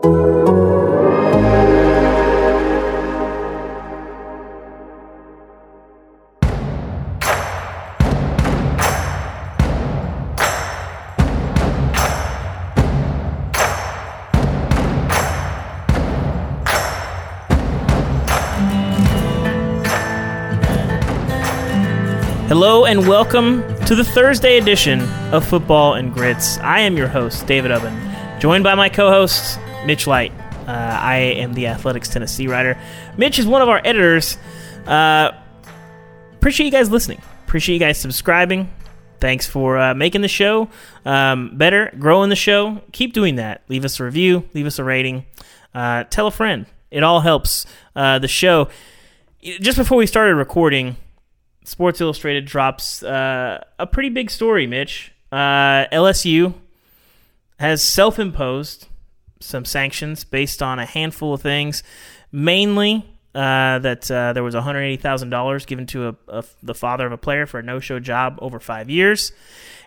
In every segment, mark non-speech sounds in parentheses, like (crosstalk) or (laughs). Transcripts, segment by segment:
Hello and welcome to the Thursday edition of Football and Grits. I am your host, David Ubben, joined by my co host, Mitch Light. Uh, I am the Athletics Tennessee writer. Mitch is one of our editors. Uh, appreciate you guys listening. Appreciate you guys subscribing. Thanks for uh, making the show um, better, growing the show. Keep doing that. Leave us a review, leave us a rating, uh, tell a friend. It all helps uh, the show. Just before we started recording, Sports Illustrated drops uh, a pretty big story, Mitch. LSU has self imposed some sanctions based on a handful of things, mainly uh, that uh, there was $180,000 given to a, a, the father of a player for a no show job over five years.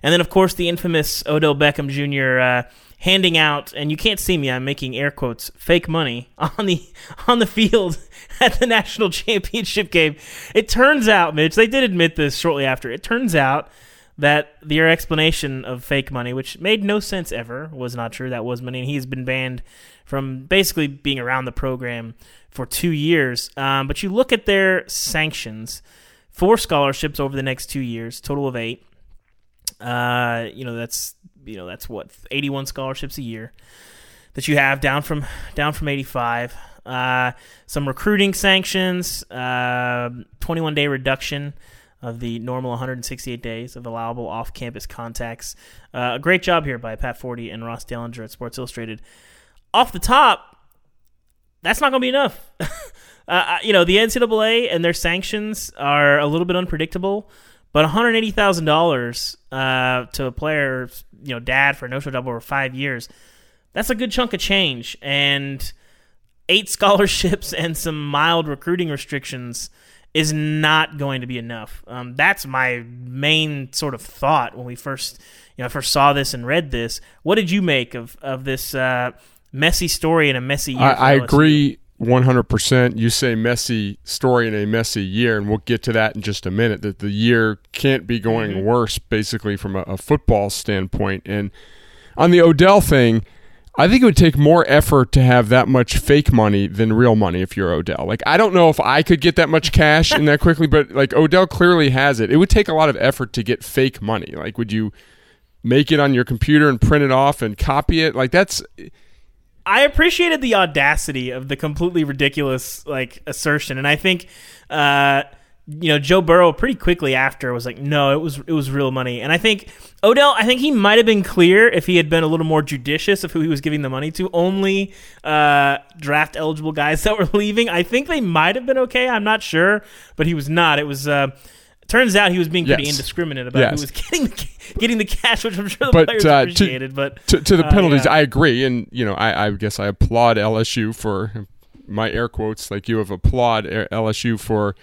And then, of course, the infamous Odell Beckham Jr. Uh, handing out, and you can't see me, I'm making air quotes, fake money (laughs) on the on the field (laughs) at the national (laughs) championship game. It turns out, Mitch, they did admit this shortly after. It turns out that their explanation of fake money, which made no sense ever, was not true. That was money, and he's been banned from basically being around the program for two years. Um, but you look at their sanctions, four scholarships over the next two years, total of eight. Uh, you know that's you know that's what 81 scholarships a year that you have down from down from 85 uh, some recruiting sanctions, uh, 21 day reduction of the normal 168 days of allowable off campus contacts. Uh, a great job here by Pat Forde and Ross Dellenger at Sports Illustrated. Off the top, that's not going to be enough. (laughs) Uh, you know, the NCAA and their sanctions are a little bit unpredictable, but $180,000 uh, to a player's you know dad for a no show double over five years, that's a good chunk of change. And eight (laughs) scholarships and some mild recruiting restrictions is not going to be enough. Um, that's my main sort of thought when we first, you know, first saw this and read this. What did you make of of this uh, messy story in a messy year? I, I agree. 100%. You say messy story in a messy year, and we'll get to that in just a minute. That the year can't be going mm-hmm. worse, basically, from a, a football standpoint. And on the Odell thing, I think it would take more effort to have that much fake money than real money if you're Odell. Like I don't know if I could get that much cash in that quickly, but like Odell clearly has it. It would take a lot of effort to get fake money. Like would you make it on your computer and print it off and copy it? Like that's I appreciated the audacity of the completely ridiculous like assertion and I think uh you know Joe Burrow pretty quickly after was like, no, it was it was real money, and I think Odell, I think he might have been clear if he had been a little more judicious of who he was giving the money to. Only uh, draft eligible guys (laughs) that were leaving. I think they might have been okay. I'm not sure, but he was not. It was. Uh, turns out he was being pretty yes. indiscriminate about yes. who was (laughs) getting the, getting the cash, which I'm sure the but, players uh, appreciated. To, but to, to the uh, penalties, yeah. I agree, and you know, I, I guess I applaud LSU for my air quotes, like you have applaud LSU for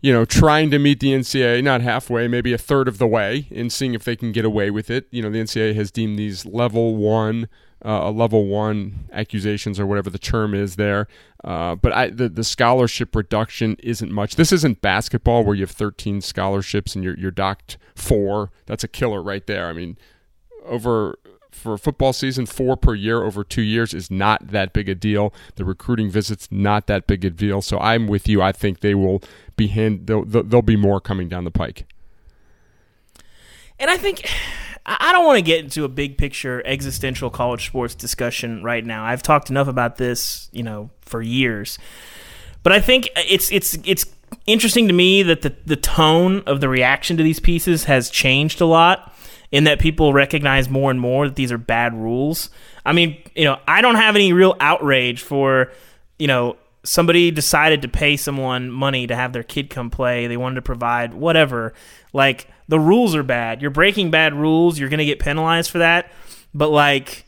you know, trying to meet the NCAA, not halfway, maybe a third of the way, and seeing if they can get away with it. You know, the NCAA has deemed these level one, uh, level one accusations or whatever the term is there. Uh, but I, the the scholarship reduction isn't much. This isn't basketball where you have 13 scholarships and you're you're docked four. That's a killer right there. I mean, over for football season, four per year over two years is not that big a deal. The recruiting visits not that big a deal. So I'm with you. I think they will be hand. There'll, there'll be more coming down the pike. And I think I don't want to get into a big picture existential college sports discussion right now. I've talked enough about this, you know, for years. But I think it's it's it's interesting to me that the the tone of the reaction to these pieces has changed a lot in that people recognize more and more that these are bad rules. I mean, you know, I don't have any real outrage for, you know, somebody decided to pay someone money to have their kid come play. They wanted to provide whatever. Like the rules are bad. You're breaking bad rules. You're going to get penalized for that. But like,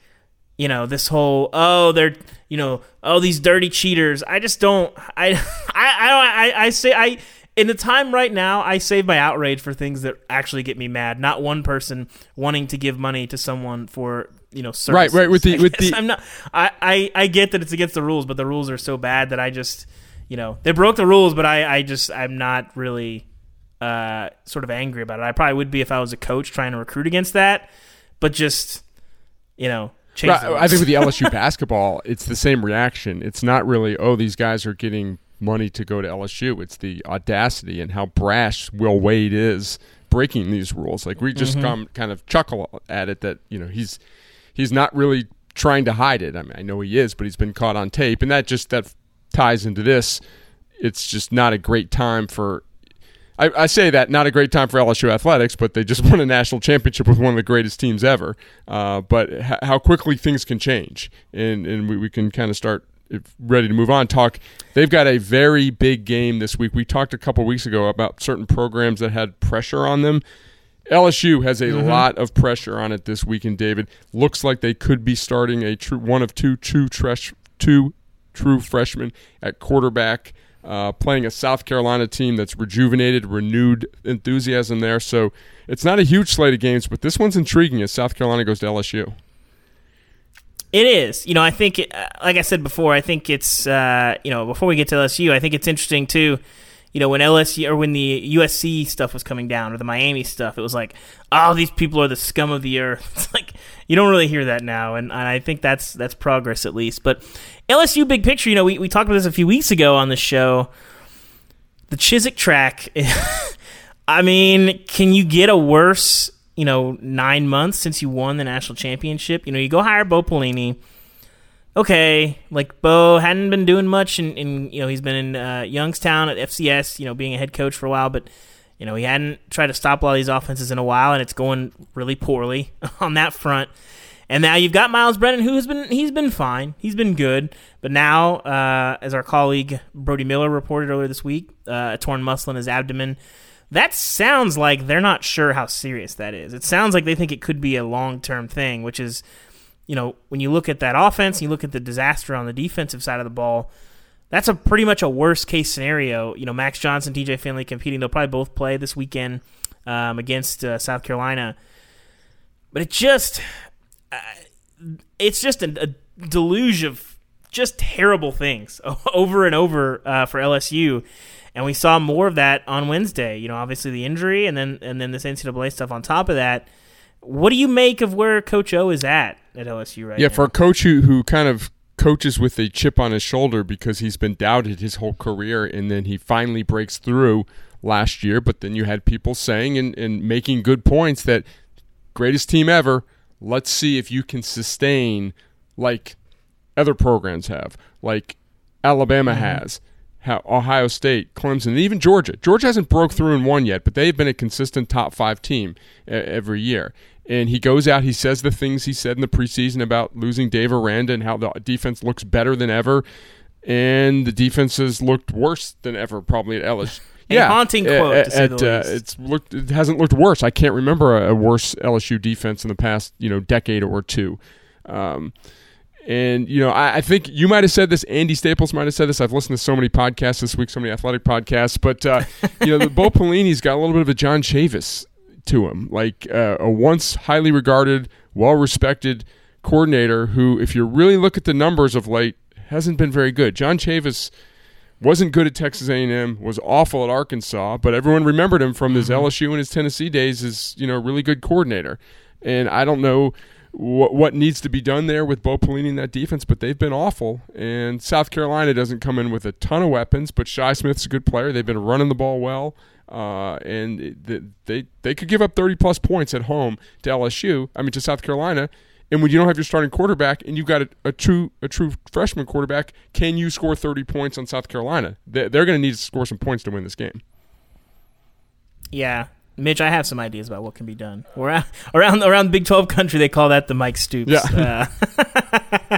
you know, this whole oh they're you know oh these dirty cheaters. I just don't. I (laughs) I I don't. I, I say I in the time right now, I save my outrage for things that actually get me mad. Not one person wanting to give money to someone for you know services. right right with the (laughs) with the I'm not. I, I I get that it's against the rules, but the rules are so bad that I just you know they broke the rules, but I I just I'm not really uh sort of angry about it. I probably would be if I was a coach trying to recruit against that, but just you know. change Right, I think with the LSU (laughs) basketball, it's the same reaction. It's not really, oh, these guys are getting money to go to LSU. It's the audacity and how brash Will Wade is breaking these rules. Like we just come kind of chuckle at it that you know he's he's not really trying to hide it. I mean, I know he is, but he's been caught on tape, and that just that ties into this. It's just not a great time for I, I say that not a great time for LSU athletics, but they just (laughs) won a national championship with one of the greatest teams ever. Uh, but h- how quickly things can change, and and we, we can kind of start ready to move on. Talk. They've got a very big game this week. We talked a couple weeks ago about certain programs that had pressure on them. LSU has a lot of pressure on it this weekend. David looks like they could be starting a true one of two true tresh, two true freshmen at quarterback, uh, playing a South Carolina team that's rejuvenated, renewed enthusiasm there. So it's not a huge slate of games, but this one's intriguing as South Carolina goes to LSU. It is. You know, I think, uh, like I said before, I think it's, uh, you know, before we get to LSU, I think it's interesting too. You know, when LSU or when the USC stuff was coming down or the Miami stuff, it was like, oh, these people are the scum of the earth. (laughs) It's like you don't really hear that now, and, and I think that's that's progress at least. But LSU big picture, you know, we, we talked about this a few weeks ago on the show. The Chiswick track. (laughs) I mean, can you get a worse, you know, nine months since you won the national championship? You know, you go hire Bo Pelini. Okay, like Bo hadn't been doing much, in you know he's been in uh, Youngstown at FCS, you know, being a head coach for a while, but you know he hadn't tried to stop a lot of these offenses in a while, and it's going really poorly (laughs) on that front. And now you've got Myles Brennan, who has been he's been fine, he's been good, but now, uh, as our colleague Brody Miller reported earlier this week, uh, a torn muscle in his abdomen. That sounds like they're not sure how serious that is. It sounds like they think it could be a long term thing, which is, you know, when you look at that offense, you look at the disaster on the defensive side of the ball. That's a pretty much a worst case scenario. You know, Max Johnson, TJ Finley competing. They'll probably both play this weekend um, against uh, South Carolina. But it just, uh, it's just a, a deluge of just terrible things (laughs) over and over uh, for LSU, and we saw more of that on Wednesday. You know, obviously the injury, and then and then this NCAA stuff on top of that. What do you make of where Coach O is at at LSU right now? Yeah, now? for a coach who, who kind of coaches with a chip on his shoulder because he's been doubted his whole career and then he finally breaks through last year. But then you had people saying and, and making good points that greatest team ever. Let's see if you can sustain like other programs have, like Alabama mm-hmm. has, how Ohio State, Clemson, and even Georgia. Georgia hasn't broke through and won yet, but they've been a consistent top five team every year. And he goes out, he says the things he said in the preseason about losing Dave Aranda and how the defense looks better than ever, and the defense has looked worse than ever, probably at LSU. (laughs) A haunting quote, at- to say at, uh, it's looked. It hasn't looked worse. I can't remember a, a worse LSU defense in the past, you know, decade or two. Um, and you know, I, I think you might have said this. Andy Staples might have said this. I've listened to so many podcasts this week, so many athletic podcasts. But uh, (laughs) you know, the Bo Pelini's got a little bit of a John Chavis to him, like uh, a once highly regarded, well-respected coordinator who, if you really look at the numbers of late, hasn't been very good. John Chavis wasn't good at Texas A&M, was awful at Arkansas, but everyone remembered him from his LSU and his Tennessee days as you know a really good coordinator. And I don't know what what needs to be done there with Bo Pelini in that defense, but they've been awful. And South Carolina doesn't come in with a ton of weapons, but Shi Smith's a good player. They've been running the ball well, uh, and it- they they could give up thirty plus points at home to LSU. I mean to South Carolina. And when you don't have your starting quarterback and you've got a, a true a true freshman quarterback, can you score 30 points on South Carolina? They- They're going to need to score some points to win this game. Yeah, Mitch, I have some ideas about what can be done around (laughs) around around Big Twelve country. They call that the Mike Stoops. Yeah. Uh, (laughs)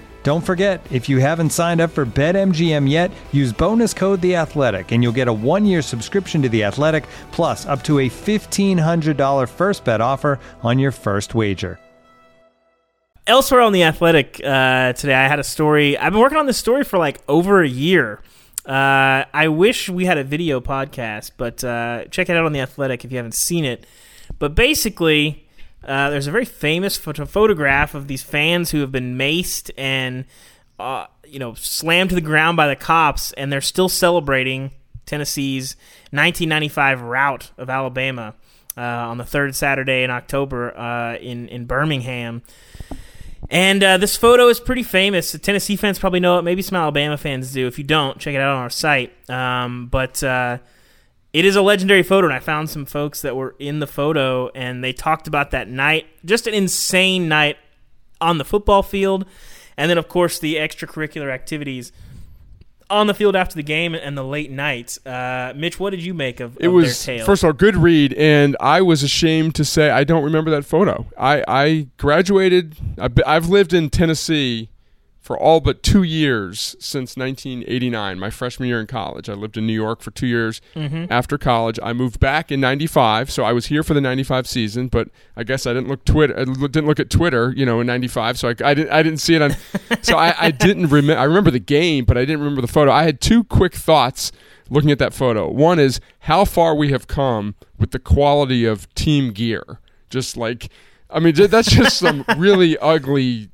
Don't forget, if you haven't signed up for BetMGM yet, use bonus code The Athletic, and you'll get a one-year subscription to The Athletic, plus up to a fifteen hundred dollar first bet offer on your first wager. elsewhere on the Athletic uh, today, I had a story. I've been working on this story for like over a year. Uh, I wish we had a video podcast, but uh, check it out on the Athletic if you haven't seen it. But basically, uh, there's a very famous photo- photograph of these fans who have been maced and uh, you know slammed to the ground by the cops, and they're still celebrating Tennessee's 1995 rout of Alabama uh, on the third Saturday in October uh, in in Birmingham. And uh, this photo is pretty famous. The Tennessee fans probably know it. Maybe some Alabama fans do. If you don't, check it out on our site. Um, but uh, it is a legendary photo, and I found some folks that were in the photo, and they talked about that night. Just an insane night on the football field, and then, of course, the extracurricular activities on the field after the game and the late nights. Uh, Mitch, what did you make of, It of was their tale? first of all good read, and I was ashamed to say I don't remember that photo. I I graduated. I've, I've lived in Tennessee for all but two years since 1989, my freshman year in college. I lived in New York for two years Mm-hmm. after college. I moved back in '95, so I was here for the '95 season. But I guess I didn't look Twitter. I didn't look at Twitter, you know, in '95. So I, I didn't. I didn't see it on. (laughs) so I, I didn't remember. I remember the game, but I didn't remember the photo. I had two quick thoughts looking at that photo. One is how far we have come with the quality of team gear. Just like, I mean, that's just some (laughs) really ugly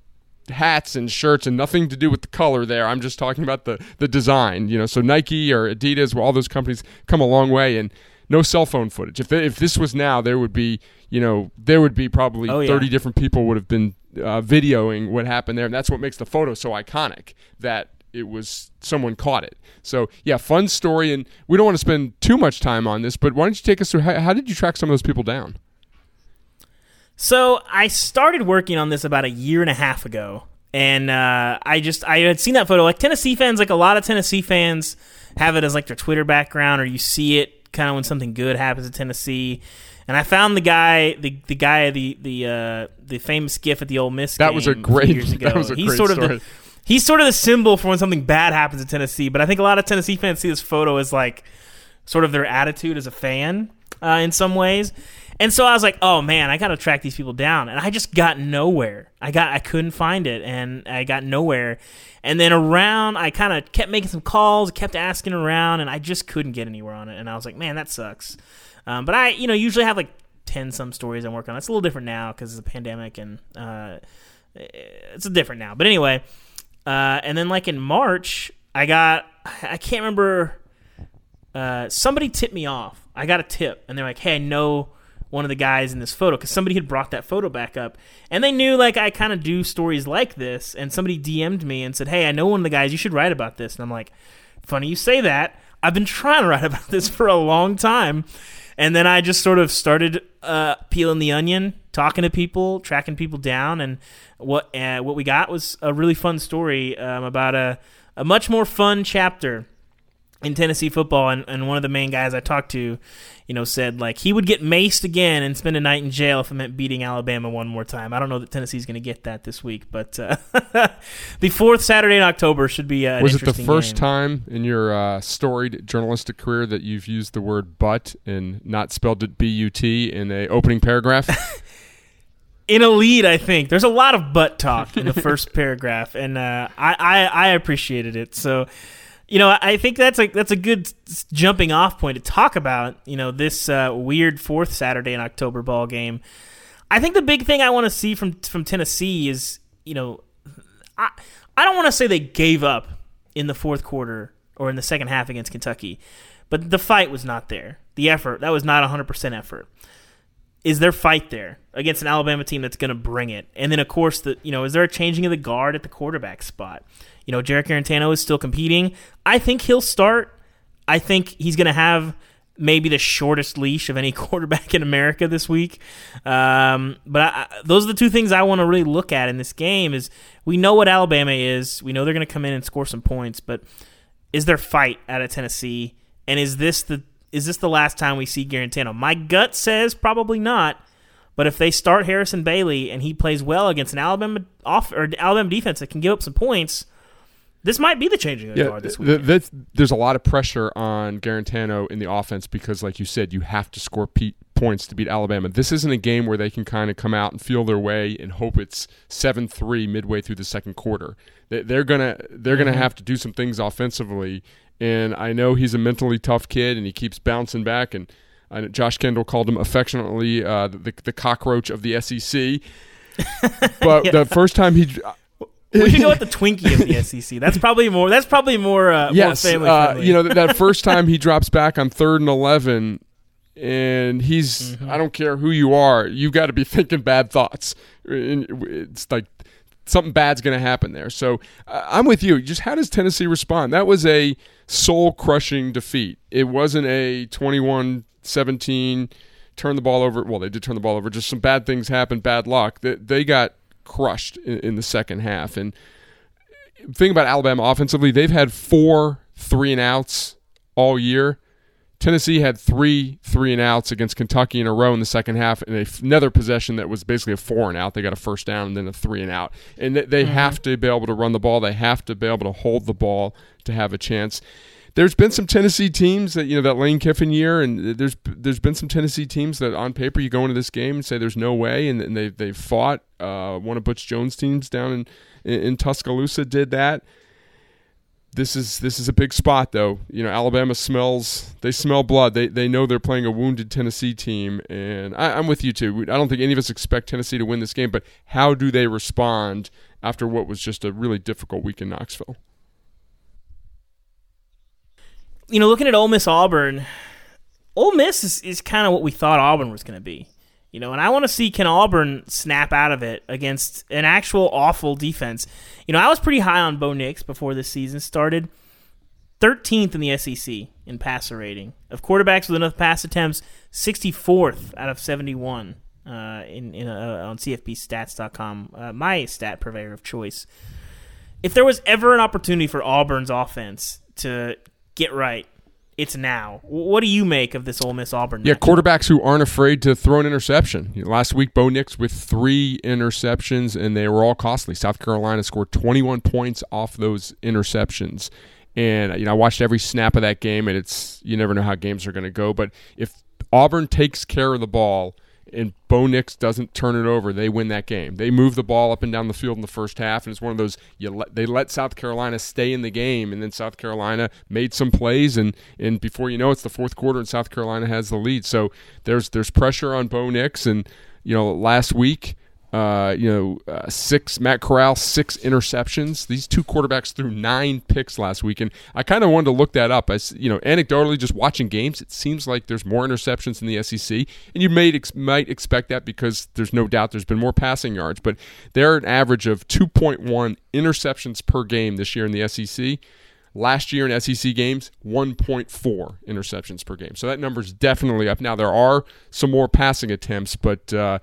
hats and shirts and nothing to do with the color there. I'm just talking about the the design. You know, so Nike or Adidas, well, all those companies come a long way and. No cell phone footage. If if this was now, there would be you know there would be probably Oh, yeah. thirty different people would have been uh, videoing what happened there, and that's what makes the photo so iconic. That it was someone caught it. So yeah, fun story, and we don't want to spend too much time on this, but why don't you take us through how, how did you track some of those people down? So I started working on this about a year and a half ago, and uh, I just I had seen that photo. Like Tennessee fans, like a lot of Tennessee fans have it as like their Twitter background, or you see it kind of when something good happens in Tennessee. And I found the guy, the the guy, the the uh, the famous gif at the Ole Miss. That was a great- years (laughs) ago. that was a he's great sort of story. the he's sort of the symbol for when something bad happens in Tennessee. But I think a lot of Tennessee fans see this photo as like sort of their attitude as a fan uh, in some ways. And so I was like, "Oh man, I got to track these people down." And I just got nowhere. I got I couldn't find it and I got nowhere. And then around I kind of kept making some calls, kept asking around and I just couldn't get anywhere on it. And I was like, "Man, that sucks." Um, but I, you know, usually have like 10 some stories I'm working on. It's a little different now cuz of the pandemic and uh, it's different now. But anyway, uh, and then like in March, I got I can't remember uh, somebody tipped me off. I got a tip, and they're like, "Hey, I know one of the guys in this photo because somebody had brought that photo back up, and they knew like I kind of do stories like this." And somebody DM'd me and said, "Hey, I know one of the guys. You should write about this." And I'm like, "Funny you say that. I've been trying to write (laughs) about this for a long time." And then I just sort of started uh, peeling the onion, talking to people, tracking people down, and what uh, what we got was a really fun story um, about a a much more fun chapter in Tennessee football, and, and one of the main guys I talked to, you know, said like he would get maced again and spend a night in jail if it meant beating Alabama one more time. I don't know that Tennessee's going to get that this week, but uh, (laughs) the fourth Saturday in October should be. Uh, Was it the first game. time in your uh, storied journalistic career that you've used the word "but" and not spelled it B-U-T in a opening paragraph? (laughs) in a lead, I think there's a lot of butt talk in the first (laughs) paragraph, and uh, I, I I appreciated it. So you know, I think that's a that's a good jumping off point to talk about. You know, this uh, weird fourth Saturday in October ball game. I think the big thing I want to see from from Tennessee is, you know, I I don't want to say they gave up in the fourth quarter or in the second half against Kentucky, but the fight was not there. The effort that was not 100% effort. Is there fight there against an Alabama team that's going to bring it? And then of course the you know is there a changing of the guard at the quarterback spot? You know, Jarrett Guarantano is still competing. I think he'll start. I think he's going to have maybe the shortest leash of any (laughs) quarterback in America this week. Um, but I, those are the two things I want to really look at in this game. Is we know what Alabama is. We know they're going to come in and score some points, but is there fight out of Tennessee? And is this the is this the last time we see Guarantano? My gut says probably not. But if they start Harrison Bailey and he plays well against an Alabama off or Alabama defense that can give up some points, this might be the changing of the yeah, guard this th- week. th- there's a lot of pressure on Guarantano in the offense because, like you said, you have to score pe- points to beat Alabama. This isn't a game where they can kind of come out and feel their way and hope it's seven three midway through the second quarter. They- They're gonna they're Mm-hmm. gonna have to do some things offensively. And I know he's a mentally tough kid, and he keeps bouncing back. And I know Josh Kendall called him affectionately uh, the the cockroach of the SEC. (laughs) But Yeah. the first time he we should go with the Twinkie of the SEC. That's probably more. That's probably more. Uh, yes, more family uh, you know that, first (laughs) time he drops back on third and eleven, and he's Mm-hmm. I don't care who you are, You've got to be (laughs) thinking bad thoughts. It's like something bad's going to happen there. So uh, I'm with you. Just how does Tennessee respond? That was a soul crushing defeat. It wasn't a 21-17 turn the ball over. Well, they did turn the ball over. Just some bad things happened, bad luck. They, they got crushed in, in the second half. And thing about Alabama offensively, they've had four three and outs all year. Tennessee had three three and outs against Kentucky in a row in the second half, and a- another possession that was basically a four and out. They got a first down and then a three and out. And they, they mm-hmm. have to be able to run the ball. They have to be able to hold the ball to have a chance. There's been some Tennessee teams that you know that Lane Kiffin year, and there's there's been some Tennessee teams that on paper you go into this game and say there's no way, and, and they they fought. Uh, one of Butch Jones' teams down in in, Tuscaloosa did that this is this is a big spot though. You know, Alabama smells they smell blood. They they know they're playing a wounded Tennessee team, and I, I'm with you too. I don't think any of us expect Tennessee to win this game, but how do they respond after what was just a really difficult week in Knoxville? You know, looking at Ole Miss Auburn, Ole Miss is, is kind of what we thought Auburn was going to be. You know, and I want to see can Auburn snap out of it against an actual awful defense. You know, I was pretty high on Bo Nix before this season started. 13th in the SEC in passer rating. Of quarterbacks with enough pass attempts, 64th out of 71 uh, in, in uh, on CFBstats.com, uh, my stat purveyor of choice. If there was ever an opportunity for Auburn's offense to get right, it's now. What do you make of this Ole Miss Auburn? Yeah, quarterbacks who aren't afraid to throw an interception. You know, last week, Bo Nix with three interceptions, and they were all costly. South Carolina scored 21 points off those interceptions. And you know, I watched every snap of that game, and it's you never know how games are going to go. But if Auburn takes care of the ball and Bo Nix doesn't turn it over, they win that game. They move the ball up and down the field in the first half, and it's one of those you let, they let South Carolina stay in the game, and then South Carolina made some plays, and and before you know, it's the fourth quarter, and South Carolina has the lead. So there's there's pressure on Bo Nix, and you know last week. Uh, you know, uh, six Matt Corral, six interceptions. These two quarterbacks threw nine picks last week, and I kind of wanted to look that up. As you know, anecdotally, just watching games, it seems like there's more interceptions in the SEC, and you may ex- might expect that because there's no doubt there's been more passing yards, but they're an average of 2.1 interceptions per game this year in the SEC. Last year in SEC games, 1.4 interceptions per game. So that number's definitely up. Now there are some more passing attempts, but uh,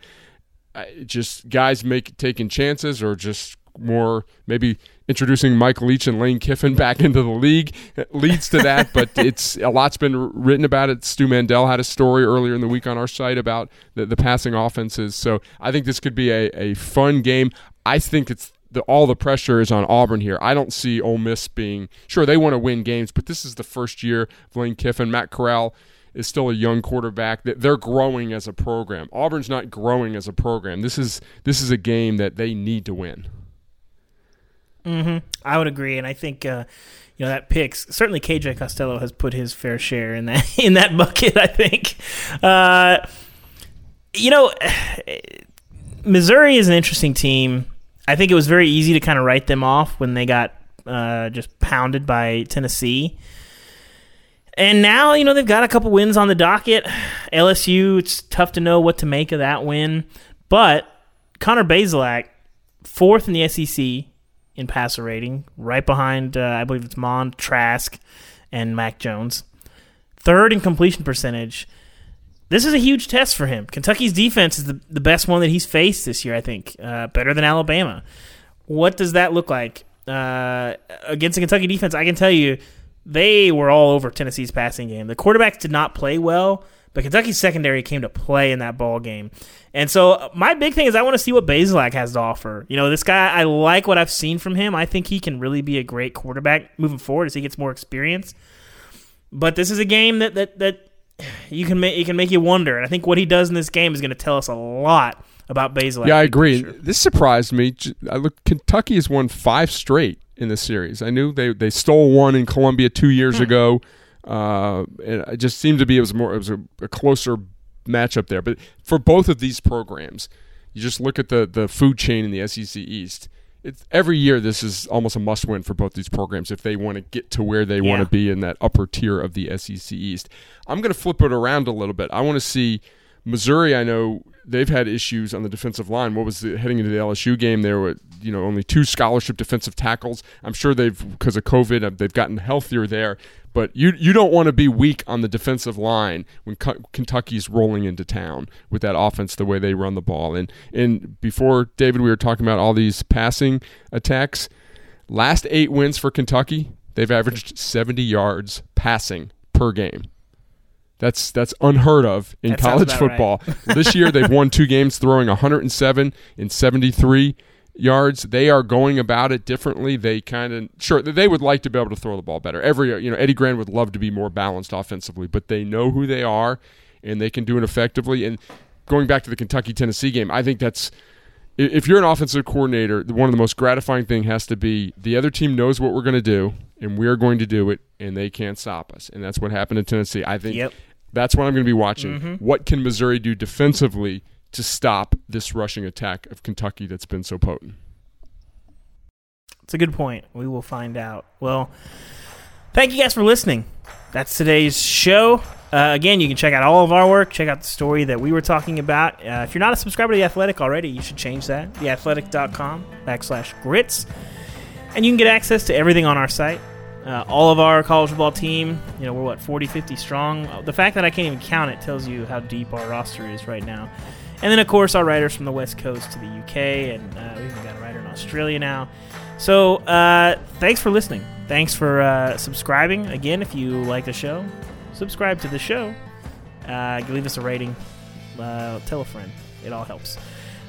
just guys make taking chances or just more maybe introducing Mike Leach and Lane Kiffin (laughs) back into the league leads to that. but (laughs) it's a lot's been written about it. Stu Mandel had a story earlier in the week on our site about the, the passing offenses. So I think this could be a, a fun game. I think it's the, all the pressure is on Auburn here. I don't see Ole Miss being sure they want to win games, but this is the first year of Lane Kiffin, Matt Corral is still a young quarterback. That They're growing as a program. Auburn's not growing as a program. This is this is a game that they need to win. Mm-hmm. I would agree, and I think uh, you know that picks certainly KJ Costello has put his fair share in that (laughs) in that bucket. I think, uh, you know, (sighs) Missouri is an interesting team. I think it was very easy to kind of write them off when they got uh, just pounded by Tennessee. And now, you know, they've got a couple wins on the docket. LSU, it's tough to know what to make of that win. But Connor Bazelak, fourth in the SEC in passer rating, right behind, uh, I believe it's Mond, Trask, and Mac Jones. Third in completion percentage. This is a huge test for him. Kentucky's defense is the, the best one that he's faced this year, I think. Uh, better than Alabama. What does that look like? Uh, against the Kentucky defense, I can tell you they were all over Tennessee's passing game. The quarterbacks did not play well, but Kentucky's secondary came to play in that ball game. And so uh, my big thing is I want to see what Bazelak has to offer. You know, this guy, I like what I've seen from him. I think he can really be a great quarterback moving forward as he gets more experience. But this is a game that that that you can make you can make you wonder. And I think what he does in this game is going to tell us a lot about Bazelak. Yeah, I agree. Sure. This surprised me. I look, Kentucky has won five straight in the series. I knew they they stole one in Columbia two years hmm. ago. Uh, and it just seemed to be it was more it was a, a, closer matchup there. But for both of these programs, you just look at the the food chain in the SEC East. It's every year this is almost a must win for both these programs if they want to get to where they yeah. want to be in that upper tier of the SEC East. I'm going to flip it around a little bit. I want to see Missouri. I know they've had issues on the defensive line. What was the, heading into the LSU game? There were you know only two scholarship defensive tackles. I'm sure they've because of COVID uh, they've gotten healthier there. But you you don't want to be weak on the defensive line when Kentucky's rolling into town with that offense the way they run the ball. And and before David, we were talking about all these passing attacks. Last eight wins for Kentucky, they've averaged 70 yards passing per game. That's that's unheard of in that college football. Right. this year they've won two games throwing 107 and 73 yards. They are going about it differently. They kind of sure they would like to be able to throw the ball better. Every you know Eddie Gran would love to be more balanced offensively, but they know who they are and they can do it effectively. And going back to the Kentucky Tennessee game, I think that's if you're an offensive coordinator, one of the most gratifying thing has to be the other team knows what we're going to do and we're going to do it and they can't stop us. And that's what happened in Tennessee. I think yep. that's what I'm going to be watching. Mm-hmm. What can Missouri do defensively to stop this rushing attack of Kentucky that's been so potent? It's a good point. We will find out. Well, thank you guys for listening. That's today's show. Uh, again, you can check out all of our work. Check out the story that we were talking about. Uh, if you're not a subscriber to The Athletic already, you should change that. TheAthletic.com backslash grits. And you can get access to everything on our site. Uh, all of our college football team, you know, we're what, 40, 50 strong. The fact that I can't even count it tells you how deep our roster is right now. And then, of course, our writers from the West Coast to the UK, and uh, we've even got a writer in Australia now. So, uh, thanks for listening. Thanks for uh, subscribing. Again, if you like the show, subscribe to the show. Uh, leave us a rating. Uh, tell a friend. It all helps.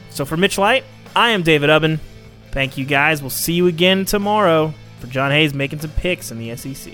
So, for Mitch Light, I am David Ubben. Thank you guys. We'll see you again tomorrow for John Hayes making some picks in the SEC.